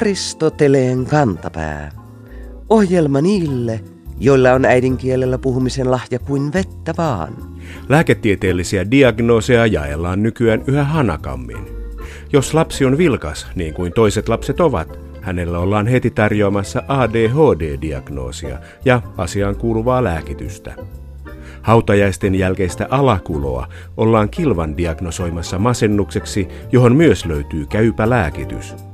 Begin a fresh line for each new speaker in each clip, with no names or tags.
Aristoteleen kantapää. Ohjelma niille, joilla on äidinkielellä puhumisen lahja kuin vettä vaan.
Lääketieteellisiä diagnooseja jaellaan nykyään yhä hanakammin. Jos lapsi on vilkas, niin kuin toiset lapset ovat, hänellä ollaan heti tarjoamassa ADHD-diagnoosia ja asiaan kuuluvaa lääkitystä. Hautajaisten jälkeistä alakuloa ollaan kilvan diagnosoimassa masennukseksi, johon myös löytyy käypä lääkitys.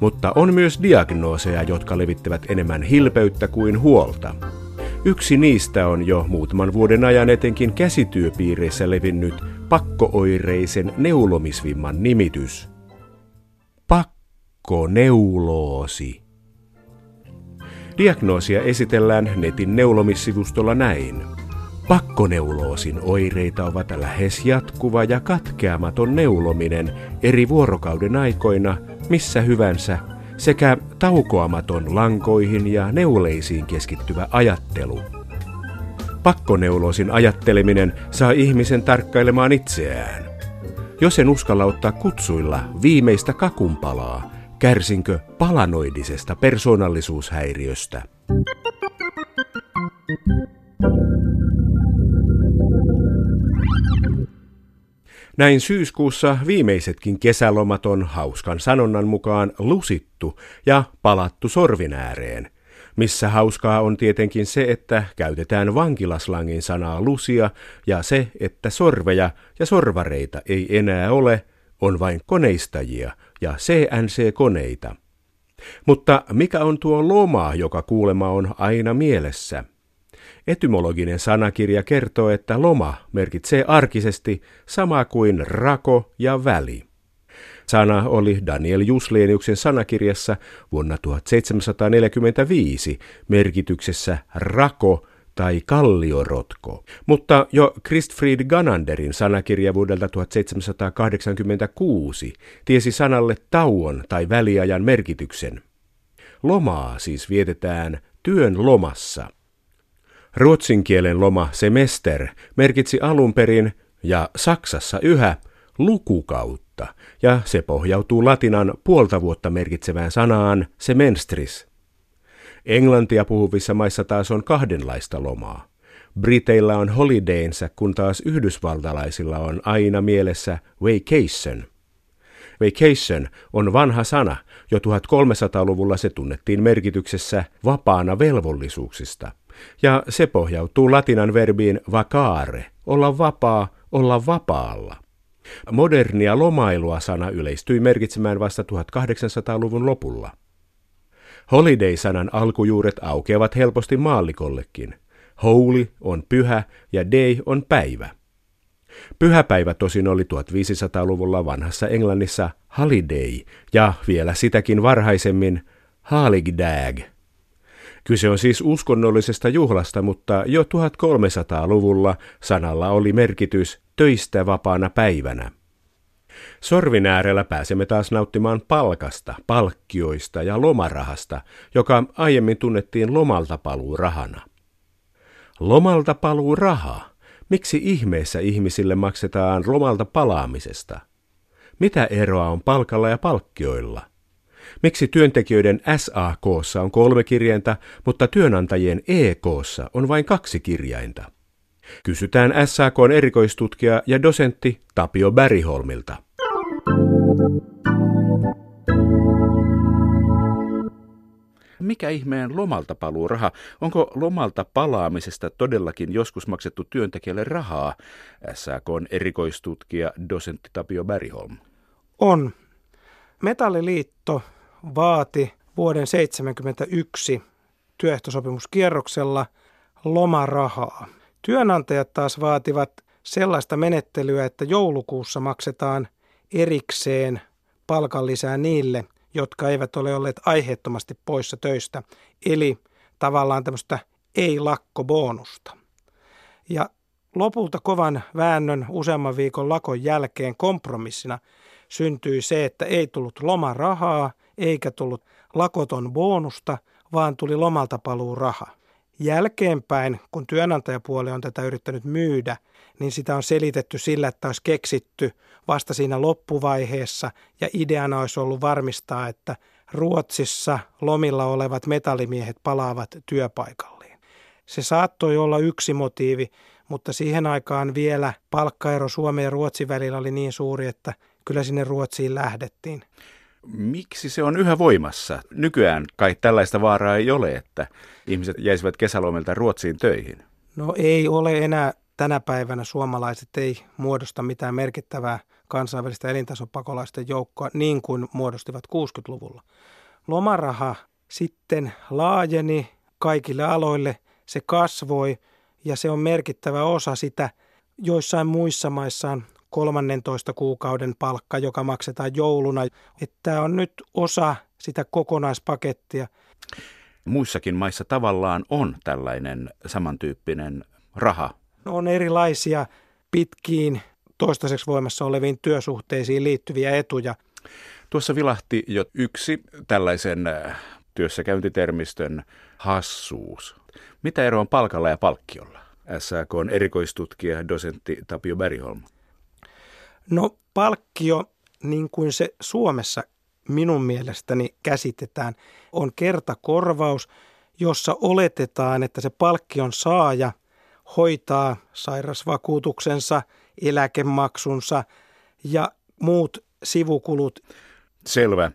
Mutta on myös diagnooseja, jotka levittävät enemmän hilpeyttä kuin huolta. Yksi niistä on jo muutaman vuoden ajan etenkin käsityöpiireissä levinnyt pakkooireisen neulomisvimman nimitys. Pakkoneuloosi. Diagnoosia esitellään netin neulomissivustolla näin. Pakkoneuloosin oireita ovat lähes jatkuva ja katkeamaton neulominen eri vuorokauden aikoina, missä hyvänsä, sekä taukoamaton lankoihin ja neuleisiin keskittyvä ajattelu. Pakkoneuloosin ajatteleminen saa ihmisen tarkkailemaan itseään. Jos en uskalla ottaa kutsuilla viimeistä kakunpalaa, kärsinkö palanoidisesta persoonallisuushäiriöstä? Näin syyskuussa viimeisetkin kesälomat on hauskan sanonnan mukaan lusittu ja palattu sorvin ääreen. Missä hauskaa on tietenkin se, että käytetään vankilaslangin sanaa lusia ja se, että sorveja ja sorvareita ei enää ole, on vain koneistajia ja CNC-koneita. Mutta mikä on tuo loma, joka kuulema on aina mielessä? Etymologinen sanakirja kertoo, että loma merkitsee arkisesti sama kuin rako ja väli. Sana oli Daniel Jusleniuksen sanakirjassa vuonna 1745 merkityksessä rako tai kalliorotko. Mutta jo Christfried Gananderin sanakirja vuodelta 1786 tiesi sanalle tauon tai väliajan merkityksen. Lomaa siis vietetään työn lomassa – Ruotsin kielen loma semester merkitsi alun perin ja Saksassa yhä lukukautta, ja se pohjautuu latinan puolta vuotta merkitsevään sanaan semenstris. Englantia puhuvissa maissa taas on kahdenlaista lomaa. Briteillä on holidaynsa, kun taas yhdysvaltalaisilla on aina mielessä vacation. Vacation on vanha sana, jo 1300-luvulla se tunnettiin merkityksessä vapaana velvollisuuksista – ja se pohjautuu latinan verbiin vacare, olla vapaa, olla vapaalla. Modernia lomailua sana yleistyi merkitsemään vasta 1800-luvun lopulla. Holiday-sanan alkujuuret aukeavat helposti maallikollekin. Holy on pyhä ja day on päivä. Pyhäpäivä tosin oli 1500-luvulla vanhassa Englannissa holiday ja vielä sitäkin varhaisemmin haligdag – Kyse on siis uskonnollisesta juhlasta, mutta jo 1300-luvulla sanalla oli merkitys töistä vapaana päivänä. Sorvin äärellä pääsemme taas nauttimaan palkasta, palkkioista ja lomarahasta, joka aiemmin tunnettiin lomalta paluu rahana. Lomalta paluu raha. Miksi ihmeessä ihmisille maksetaan lomalta palaamisesta? Mitä eroa on palkalla ja palkkioilla? Miksi työntekijöiden SAKssa on kolme kirjainta, mutta työnantajien EKssa on vain kaksi kirjainta? Kysytään SAKn erikoistutkija ja dosentti Tapio Bäriholmilta. Mikä ihmeen lomalta paluu raha? Onko lomalta palaamisesta todellakin joskus maksettu työntekijälle rahaa? SAKn erikoistutkija dosentti Tapio Bäriholm.
On. Metalliliitto vaati vuoden 1971 työehtosopimuskierroksella lomarahaa. Työnantajat taas vaativat sellaista menettelyä, että joulukuussa maksetaan erikseen palkanlisää niille, jotka eivät ole olleet aiheettomasti poissa töistä, eli tavallaan tämmöistä ei-lakkobonusta. Ja lopulta kovan väännön useamman viikon lakon jälkeen kompromissina syntyi se, että ei tullut lomarahaa eikä tullut lakoton bonusta, vaan tuli lomalta paluu raha. Jälkeenpäin, kun työnantajapuoli on tätä yrittänyt myydä, niin sitä on selitetty sillä, että olisi keksitty vasta siinä loppuvaiheessa ja ideana olisi ollut varmistaa, että Ruotsissa lomilla olevat metallimiehet palaavat työpaikalleen. Se saattoi olla yksi motiivi, mutta siihen aikaan vielä palkkaero Suomen ja Ruotsin välillä oli niin suuri, että kyllä sinne Ruotsiin lähdettiin.
Miksi se on yhä voimassa? Nykyään kai tällaista vaaraa ei ole, että ihmiset jäisivät kesälomilta Ruotsiin töihin.
No ei ole enää tänä päivänä suomalaiset ei muodosta mitään merkittävää kansainvälistä elintasopakolaisten joukkoa niin kuin muodostivat 60-luvulla. Lomaraha sitten laajeni kaikille aloille, se kasvoi ja se on merkittävä osa sitä. Joissain muissa maissa on 13 kuukauden palkka, joka maksetaan jouluna. Että tämä on nyt osa sitä kokonaispakettia.
Muissakin maissa tavallaan on tällainen samantyyppinen raha.
On erilaisia pitkiin toistaiseksi voimassa oleviin työsuhteisiin liittyviä etuja.
Tuossa vilahti jo yksi tällaisen äh, työssäkäyntitermistön hassuus. Mitä ero on palkalla ja palkkiolla? SAK on erikoistutkija, dosentti Tapio Bergholm.
No palkkio, niin kuin se Suomessa minun mielestäni käsitetään, on kertakorvaus, jossa oletetaan, että se palkkion saaja hoitaa sairasvakuutuksensa, eläkemaksunsa ja muut sivukulut.
Selvä.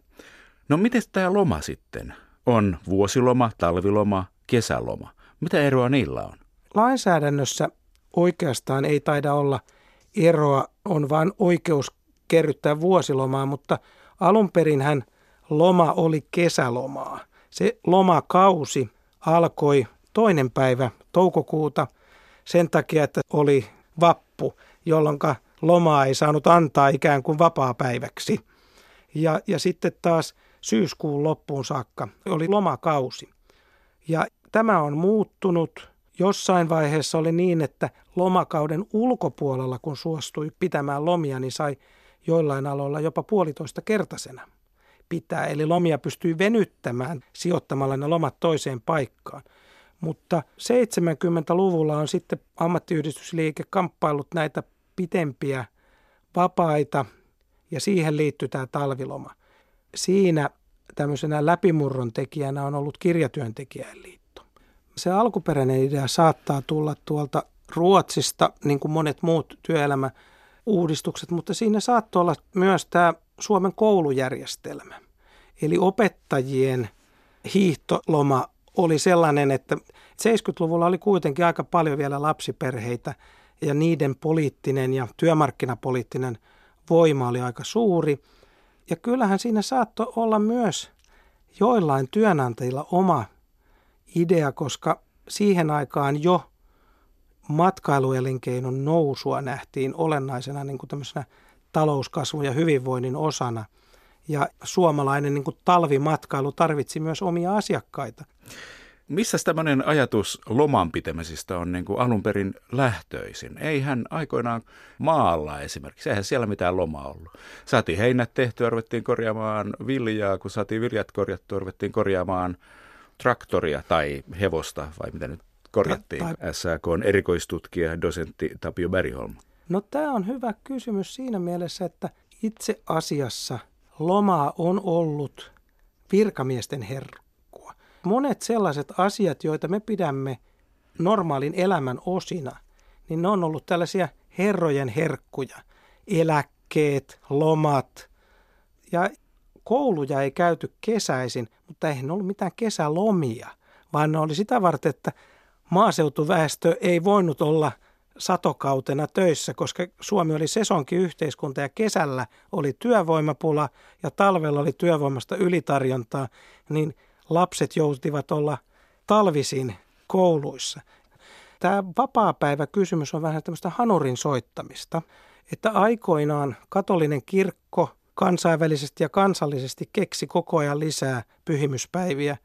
No miten tämä loma sitten? On vuosiloma, talviloma, kesäloma. Mitä eroa niillä on?
Lainsäädännössä oikeastaan ei taida olla eroa, on vain oikeus kerryttää vuosilomaa, mutta alun hän loma oli kesälomaa. Se lomakausi alkoi toinen päivä toukokuuta sen takia, että oli vappu, jolloin lomaa ei saanut antaa ikään kuin vapaa-päiväksi. Ja, ja sitten taas syyskuun loppuun saakka oli lomakausi. Ja tämä on muuttunut. Jossain vaiheessa oli niin, että lomakauden ulkopuolella, kun suostui pitämään lomia, niin sai joillain aloilla jopa puolitoista kertaisena pitää. Eli lomia pystyi venyttämään sijoittamalla ne lomat toiseen paikkaan. Mutta 70-luvulla on sitten ammattiyhdistysliike kamppailut näitä pitempiä vapaita ja siihen liittyy tämä talviloma. Siinä tämmöisenä läpimurron tekijänä on ollut kirjatyöntekijän liitto. Se alkuperäinen idea saattaa tulla tuolta Ruotsista, niin kuin monet muut työelämäuudistukset, mutta siinä saattoi olla myös tämä Suomen koulujärjestelmä. Eli opettajien hiihtoloma oli sellainen, että 70-luvulla oli kuitenkin aika paljon vielä lapsiperheitä ja niiden poliittinen ja työmarkkinapoliittinen voima oli aika suuri. Ja kyllähän siinä saattoi olla myös joillain työnantajilla oma idea, koska siihen aikaan jo matkailuelinkeinon nousua nähtiin olennaisena niin kuin talouskasvun ja hyvinvoinnin osana. Ja suomalainen niin kuin talvimatkailu tarvitsi myös omia asiakkaita.
Missä tämmöinen ajatus loman pitämisestä on niin kuin alun perin lähtöisin? Eihän aikoinaan maalla esimerkiksi, eihän siellä mitään lomaa ollut. Saatiin heinät tehtyä, ruvettiin korjaamaan viljaa, kun saatiin viljat korjattua, ruvettiin korjaamaan traktoria tai hevosta, vai mitä nyt korjattiin. Tai... SAK on erikoistutkija, dosentti Tapio Bergholm.
No tämä on hyvä kysymys siinä mielessä, että itse asiassa lomaa on ollut virkamiesten herra monet sellaiset asiat, joita me pidämme normaalin elämän osina, niin ne on ollut tällaisia herrojen herkkuja. Eläkkeet, lomat ja kouluja ei käyty kesäisin, mutta eihän ollut mitään kesälomia, vaan ne oli sitä varten, että maaseutuväestö ei voinut olla satokautena töissä, koska Suomi oli sesonkin yhteiskunta ja kesällä oli työvoimapula ja talvella oli työvoimasta ylitarjontaa, niin lapset joutivat olla talvisin kouluissa. Tämä vapaa-päivä-kysymys on vähän tämmöistä hanurin soittamista, että aikoinaan katolinen kirkko kansainvälisesti ja kansallisesti keksi koko ajan lisää pyhimyspäiviä.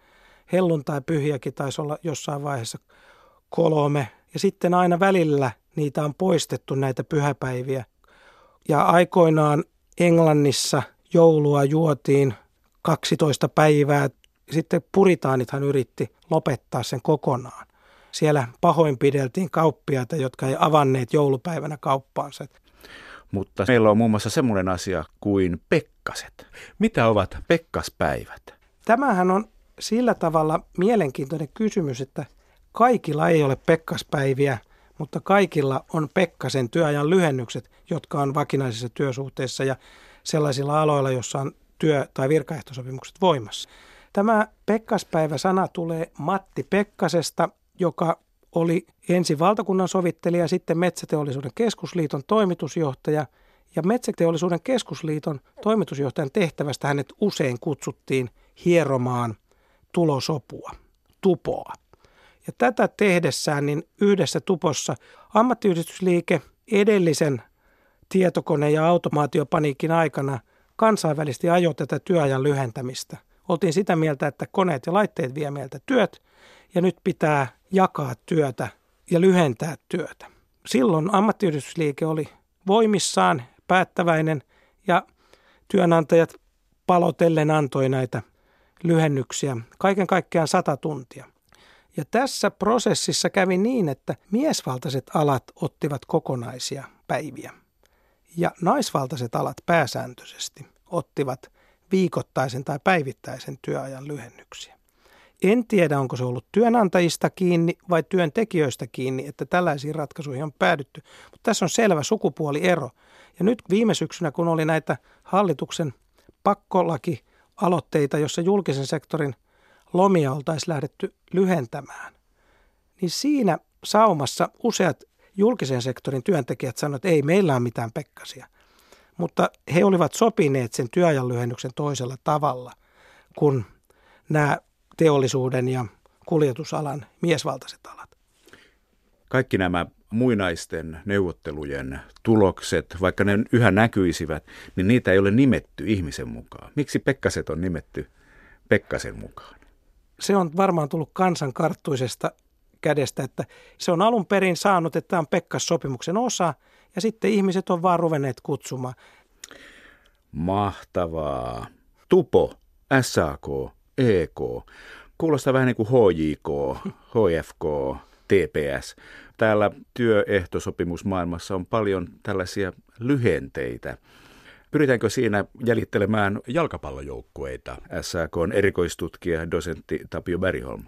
Helluntai-pyhiäkin taisi olla jossain vaiheessa kolme. Ja sitten aina välillä niitä on poistettu näitä pyhäpäiviä. Ja aikoinaan Englannissa joulua juotiin 12 päivää sitten puritaanithan yritti lopettaa sen kokonaan. siellä pahoinpideltiin kauppiaita, jotka ei avanneet joulupäivänä kauppaansa.
Mutta meillä on muun muassa semmoinen asia kuin pekkaset. Mitä ovat pekkaspäivät?
Tämähän on sillä tavalla mielenkiintoinen kysymys, että kaikilla ei ole pekkaspäiviä, mutta kaikilla on pekkasen työajan lyhennykset, jotka on vakinaisissa työsuhteissa ja sellaisilla aloilla, joissa on työ- tai virkaehtosopimukset voimassa. Tämä Pekkaspäivä-sana tulee Matti Pekkasesta, joka oli ensin valtakunnan sovittelija, sitten Metsäteollisuuden keskusliiton toimitusjohtaja. Ja Metsäteollisuuden keskusliiton toimitusjohtajan tehtävästä hänet usein kutsuttiin hieromaan tulosopua, tupoa. Ja tätä tehdessään niin yhdessä tupossa ammattiyhdistysliike edellisen tietokone- ja automaatiopaniikin aikana kansainvälisesti ajoi tätä työajan lyhentämistä. Oltiin sitä mieltä, että koneet ja laitteet vie meiltä työt ja nyt pitää jakaa työtä ja lyhentää työtä. Silloin ammattiyhdistysliike oli voimissaan, päättäväinen ja työnantajat palotellen antoi näitä lyhennyksiä, kaiken kaikkiaan sata tuntia. Ja tässä prosessissa kävi niin, että miesvaltaiset alat ottivat kokonaisia päiviä ja naisvaltaiset alat pääsääntöisesti ottivat viikoittaisen tai päivittäisen työajan lyhennyksiä. En tiedä, onko se ollut työnantajista kiinni vai työntekijöistä kiinni, että tällaisiin ratkaisuihin on päädytty. Mutta tässä on selvä sukupuoliero. Ja nyt viime syksynä, kun oli näitä hallituksen pakkolaki-aloitteita, jossa julkisen sektorin lomia oltaisiin lähdetty lyhentämään, niin siinä saumassa useat julkisen sektorin työntekijät sanoivat, että ei meillä ole mitään pekkasia. Mutta he olivat sopineet sen työajan lyhennyksen toisella tavalla kuin nämä teollisuuden ja kuljetusalan miesvaltaiset alat.
Kaikki nämä muinaisten neuvottelujen tulokset, vaikka ne yhä näkyisivät, niin niitä ei ole nimetty ihmisen mukaan. Miksi Pekkaset on nimetty Pekkasen mukaan?
Se on varmaan tullut kansankarttuisesta kädestä, että se on alun perin saanut, että tämä on Pekkas-sopimuksen osa, ja sitten ihmiset on vaan ruvenneet kutsumaan.
Mahtavaa. Tupo, SAK, EK. Kuulostaa vähän niin kuin HJK, HFK, TPS. Täällä työehtosopimusmaailmassa on paljon tällaisia lyhenteitä. Pyritäänkö siinä jäljittelemään jalkapallojoukkueita? SAK on erikoistutkija, dosentti Tapio Bergholm.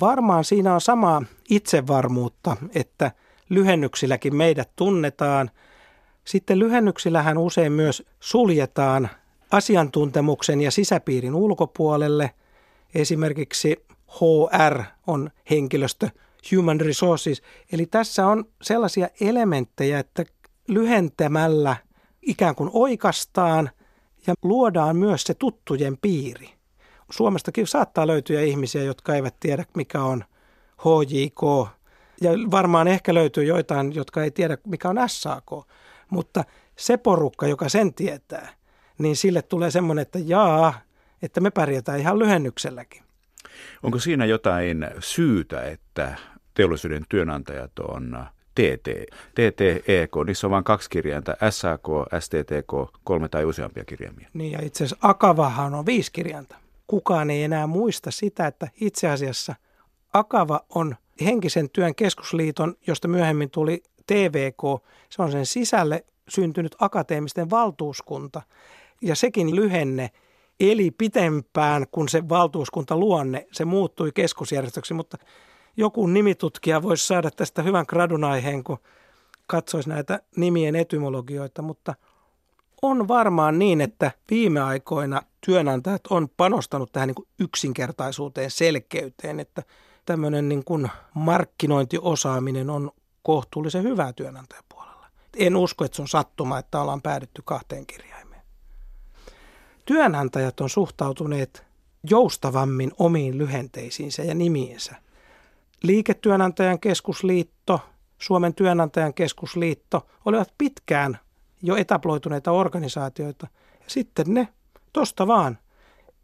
Varmaan siinä on samaa itsevarmuutta, että lyhennyksilläkin meidät tunnetaan. Sitten lyhennyksillähän usein myös suljetaan asiantuntemuksen ja sisäpiirin ulkopuolelle. Esimerkiksi HR on henkilöstö, Human Resources. Eli tässä on sellaisia elementtejä, että lyhentämällä ikään kuin oikastaan ja luodaan myös se tuttujen piiri. Suomestakin saattaa löytyä ihmisiä, jotka eivät tiedä, mikä on HJK. Ja varmaan ehkä löytyy joitain, jotka ei tiedä, mikä on SAK. Mutta se porukka, joka sen tietää, niin sille tulee semmoinen, että jaa, että me pärjätään ihan lyhennykselläkin.
Onko siinä jotain syytä, että teollisuuden työnantajat on TT, TTEK, niissä on vain kaksi kirjainta, SAK, STTK, kolme tai useampia kirjaimia.
Niin ja itse asiassa Akavahan on viisi kirjainta kukaan ei enää muista sitä, että itse asiassa Akava on henkisen työn keskusliiton, josta myöhemmin tuli TVK. Se on sen sisälle syntynyt akateemisten valtuuskunta. Ja sekin lyhenne eli pitempään kuin se valtuuskunta luonne. Se muuttui keskusjärjestöksi, mutta joku nimitutkija voisi saada tästä hyvän gradun aiheen, kun katsoisi näitä nimien etymologioita, mutta on varmaan niin, että viime aikoina työnantajat on panostanut tähän niin kuin yksinkertaisuuteen, selkeyteen, että tämmöinen niin kuin markkinointiosaaminen on kohtuullisen hyvää työnantajapuolella. En usko, että se on sattuma, että ollaan päädytty kahteen kirjaimeen. Työnantajat on suhtautuneet joustavammin omiin lyhenteisiinsä ja nimiinsä. Liiketyönantajan keskusliitto, Suomen työnantajan keskusliitto olivat pitkään jo etabloituneita organisaatioita. Ja sitten ne Tosta vaan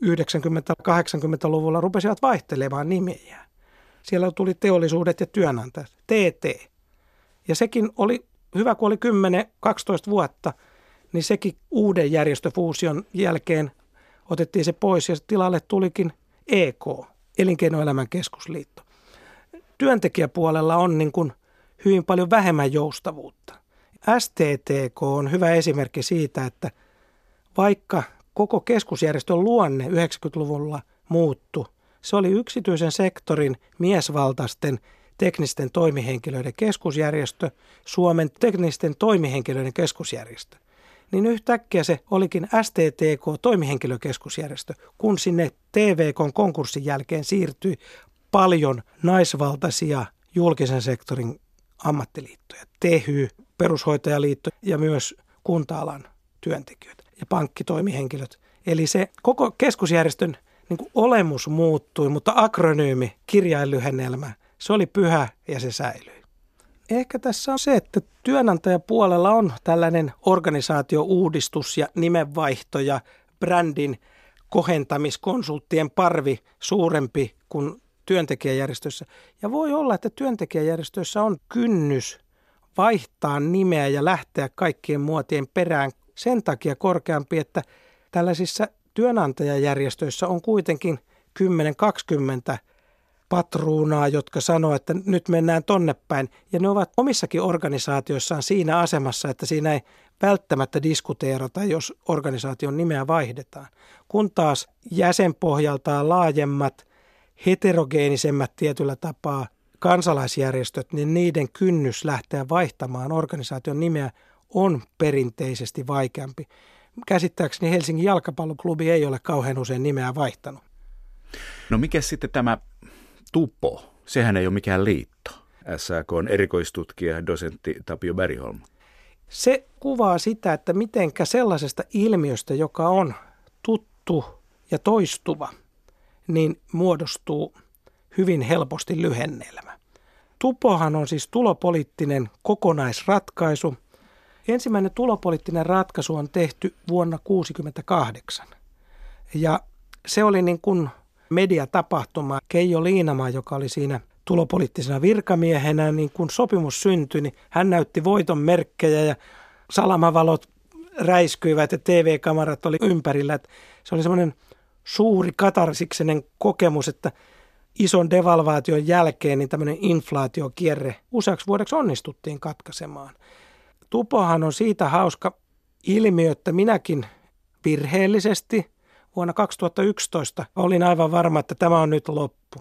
90-80-luvulla rupesivat vaihtelemaan nimiä. Siellä tuli teollisuudet ja työnantajat, TT. Ja sekin oli hyvä, kun oli 10-12 vuotta, niin sekin uuden järjestöfuusion jälkeen otettiin se pois ja tilalle tulikin EK, Elinkeinoelämän keskusliitto. työntekijäpuolella on niin kuin hyvin paljon vähemmän joustavuutta. STTK on hyvä esimerkki siitä, että vaikka koko keskusjärjestön luonne 90-luvulla muuttu, se oli yksityisen sektorin miesvaltaisten teknisten toimihenkilöiden keskusjärjestö, Suomen teknisten toimihenkilöiden keskusjärjestö. Niin yhtäkkiä se olikin STTK toimihenkilökeskusjärjestö, kun sinne TVK konkurssin jälkeen siirtyi paljon naisvaltaisia julkisen sektorin ammattiliittoja, TEHY, perushoitajaliitto ja myös kunta-alan työntekijöitä ja pankkitoimihenkilöt. Eli se koko keskusjärjestön niin kuin olemus muuttui, mutta akronyymi, kirjainlyhennelmä, se oli pyhä ja se säilyi. Ehkä tässä on se, että työnantajapuolella on tällainen organisaatiouudistus ja nimenvaihto ja brändin kohentamiskonsulttien parvi suurempi kuin työntekijäjärjestöissä. Ja voi olla, että työntekijäjärjestöissä on kynnys vaihtaa nimeä ja lähteä kaikkien muotien perään sen takia korkeampi, että tällaisissa työnantajajärjestöissä on kuitenkin 10-20 patruunaa, jotka sanoo, että nyt mennään tonne päin. Ja ne ovat omissakin organisaatioissaan siinä asemassa, että siinä ei välttämättä diskuteerata, jos organisaation nimeä vaihdetaan. Kun taas jäsenpohjaltaan laajemmat, heterogeenisemmät tietyllä tapaa kansalaisjärjestöt, niin niiden kynnys lähteä vaihtamaan organisaation nimeä on perinteisesti vaikeampi. Käsittääkseni Helsingin jalkapalloklubi ei ole kauhean usein nimeä vaihtanut.
No mikä sitten tämä Tupo? Sehän ei ole mikään liitto. SAK on erikoistutkija, dosentti Tapio Bergholm.
Se kuvaa sitä, että mitenkä sellaisesta ilmiöstä, joka on tuttu ja toistuva, niin muodostuu hyvin helposti lyhennelmä. Tupohan on siis tulopoliittinen kokonaisratkaisu. Ensimmäinen tulopoliittinen ratkaisu on tehty vuonna 1968. Ja se oli niin kuin mediatapahtuma. Keijo Liinamaa, joka oli siinä tulopoliittisena virkamiehenä, niin kun sopimus syntyi, niin hän näytti voiton merkkejä ja salamavalot räiskyivät ja TV-kamerat oli ympärillä. Että se oli semmoinen suuri katarsiksenen kokemus, että ison devalvaation jälkeen niin tämmöinen inflaatiokierre useaksi vuodeksi onnistuttiin katkaisemaan. Tupohan on siitä hauska ilmiö, että minäkin virheellisesti vuonna 2011 olin aivan varma, että tämä on nyt loppu.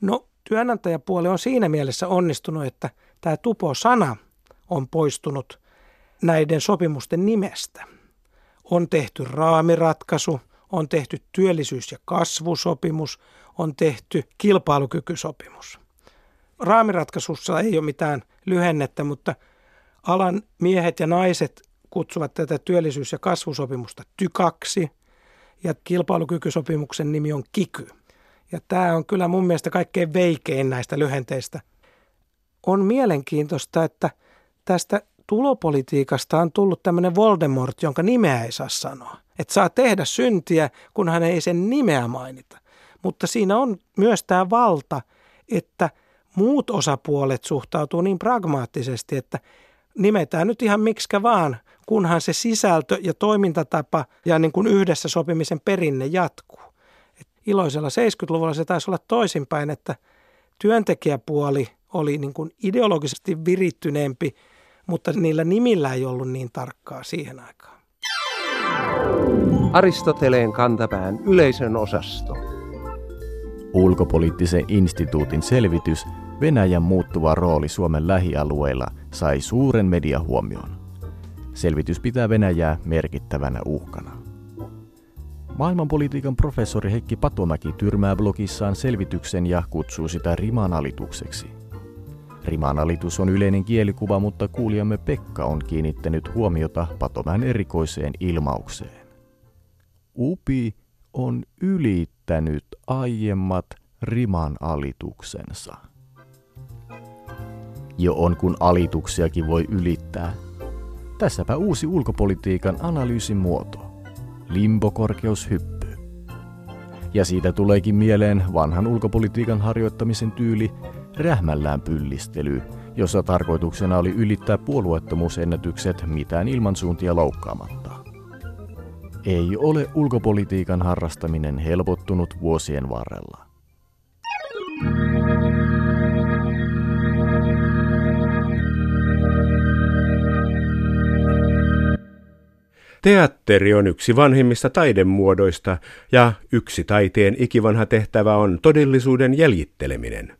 No työnantajapuoli on siinä mielessä onnistunut, että tämä tupo-sana on poistunut näiden sopimusten nimestä. On tehty raamiratkaisu, on tehty työllisyys- ja kasvusopimus, on tehty kilpailukykysopimus. Raamiratkaisussa ei ole mitään lyhennettä, mutta alan miehet ja naiset kutsuvat tätä työllisyys- ja kasvusopimusta tykaksi ja kilpailukykysopimuksen nimi on KIKY. Ja tämä on kyllä mun mielestä kaikkein veikein näistä lyhenteistä. On mielenkiintoista, että tästä tulopolitiikasta on tullut tämmöinen Voldemort, jonka nimeä ei saa sanoa. Että saa tehdä syntiä, kun hän ei sen nimeä mainita. Mutta siinä on myös tämä valta, että muut osapuolet suhtautuu niin pragmaattisesti, että nimetään nyt ihan miksikä vaan, kunhan se sisältö ja toimintatapa ja niin kuin yhdessä sopimisen perinne jatkuu. Et iloisella 70-luvulla se taisi olla toisinpäin, että työntekijäpuoli oli niin kuin ideologisesti virittyneempi, mutta niillä nimillä ei ollut niin tarkkaa siihen aikaan.
Aristoteleen kantapään yleisön osasto.
Ulkopoliittisen instituutin selvitys Venäjän muuttuva rooli Suomen lähialueilla sai suuren mediahuomion. Selvitys pitää Venäjää merkittävänä uhkana. Maailmanpolitiikan professori Heikki Patomäki tyrmää blogissaan selvityksen ja kutsuu sitä rimanalitukseksi. Rimanalitus on yleinen kielikuva, mutta kuulijamme Pekka on kiinnittänyt huomiota Patomäen erikoiseen ilmaukseen. Upi on ylittänyt aiemmat rimanalituksensa. Jo on kun alituksiakin voi ylittää – Tässäpä uusi ulkopolitiikan analyysin muoto. Limbokorkeushyppy. Ja siitä tuleekin mieleen vanhan ulkopolitiikan harjoittamisen tyyli rähmällään pyllistely, jossa tarkoituksena oli ylittää puolueettomuusennätykset mitään ilmansuuntia loukkaamatta. Ei ole ulkopolitiikan harrastaminen helpottunut vuosien varrella.
Teatteri on yksi vanhimmista taidemuodoista ja yksi taiteen ikivanha tehtävä on todellisuuden jäljitteleminen.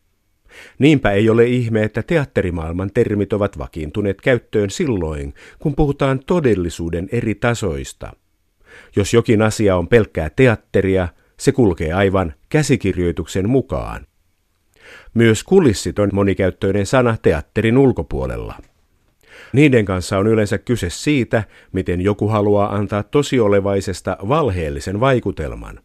Niinpä ei ole ihme, että teatterimaailman termit ovat vakiintuneet käyttöön silloin, kun puhutaan todellisuuden eri tasoista. Jos jokin asia on pelkkää teatteria, se kulkee aivan käsikirjoituksen mukaan. Myös kulissit on monikäyttöinen sana teatterin ulkopuolella. Niiden kanssa on yleensä kyse siitä, miten joku haluaa antaa tosiolevaisesta valheellisen vaikutelman.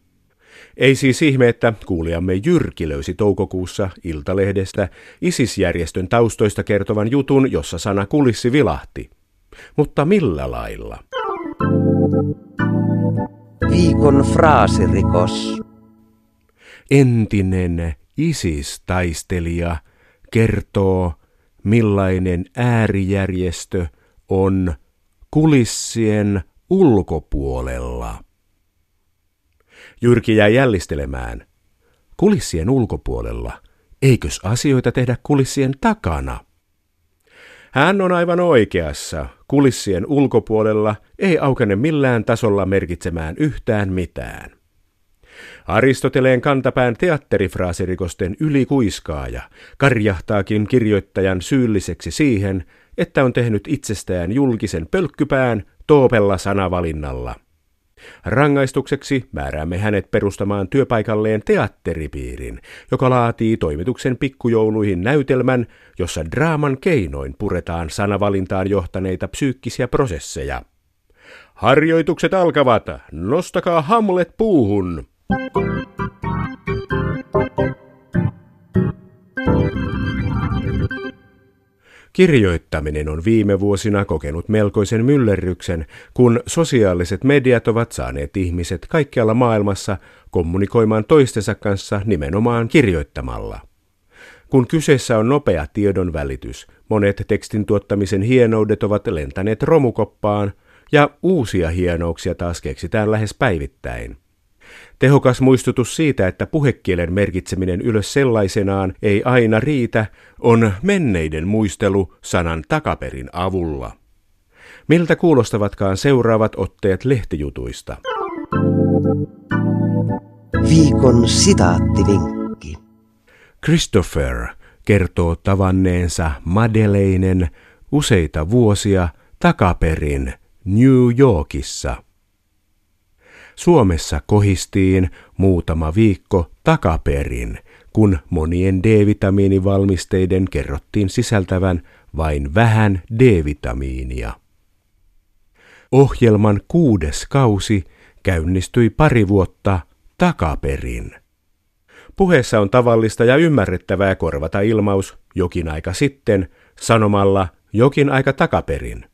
Ei siis ihme, että kuulijamme Jyrki löysi toukokuussa Iltalehdestä ISIS-järjestön taustoista kertovan jutun, jossa sana kulissi vilahti. Mutta millä lailla?
Viikon fraasirikos.
Entinen ISIS-taistelija kertoo, millainen äärijärjestö on kulissien ulkopuolella. Jyrki jäi jällistelemään. Kulissien ulkopuolella. Eikös asioita tehdä kulissien takana? Hän on aivan oikeassa. Kulissien ulkopuolella ei aukene millään tasolla merkitsemään yhtään mitään. Aristoteleen kantapään teatterifraasirikosten ylikuiskaaja karjahtaakin kirjoittajan syylliseksi siihen, että on tehnyt itsestään julkisen pölkkypään toopella sanavalinnalla. Rangaistukseksi määräämme hänet perustamaan työpaikalleen teatteripiirin, joka laatii toimituksen pikkujouluihin näytelmän, jossa draaman keinoin puretaan sanavalintaan johtaneita psyykkisiä prosesseja. Harjoitukset alkavat. Nostakaa Hamlet puuhun. Kirjoittaminen on viime vuosina kokenut melkoisen myllerryksen, kun sosiaaliset mediat ovat saaneet ihmiset kaikkialla maailmassa kommunikoimaan toistensa kanssa nimenomaan kirjoittamalla. Kun kyseessä on nopea tiedon välitys, monet tekstin tuottamisen hienoudet ovat lentäneet romukoppaan ja uusia hienouksia taas keksitään lähes päivittäin. Tehokas muistutus siitä, että puhekielen merkitseminen ylös sellaisenaan ei aina riitä, on menneiden muistelu sanan takaperin avulla. Miltä kuulostavatkaan seuraavat otteet lehtijutuista?
Viikon sitaattivinkki.
Christopher kertoo tavanneensa Madeleinen useita vuosia takaperin New Yorkissa – Suomessa kohistiin muutama viikko takaperin, kun monien D-vitamiinivalmisteiden kerrottiin sisältävän vain vähän D-vitamiinia. Ohjelman kuudes kausi käynnistyi pari vuotta takaperin. Puheessa on tavallista ja ymmärrettävää korvata ilmaus jokin aika sitten sanomalla jokin aika takaperin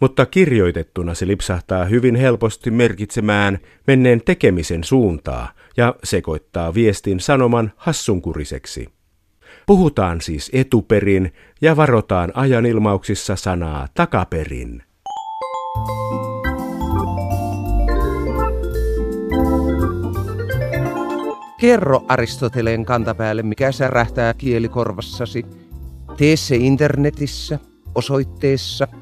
mutta kirjoitettuna se lipsahtaa hyvin helposti merkitsemään menneen tekemisen suuntaa ja sekoittaa viestin sanoman hassunkuriseksi. Puhutaan siis etuperin ja varotaan ajanilmauksissa sanaa takaperin.
Kerro Aristoteleen kantapäälle, mikä särähtää kielikorvassasi. Tee se internetissä, osoitteessa –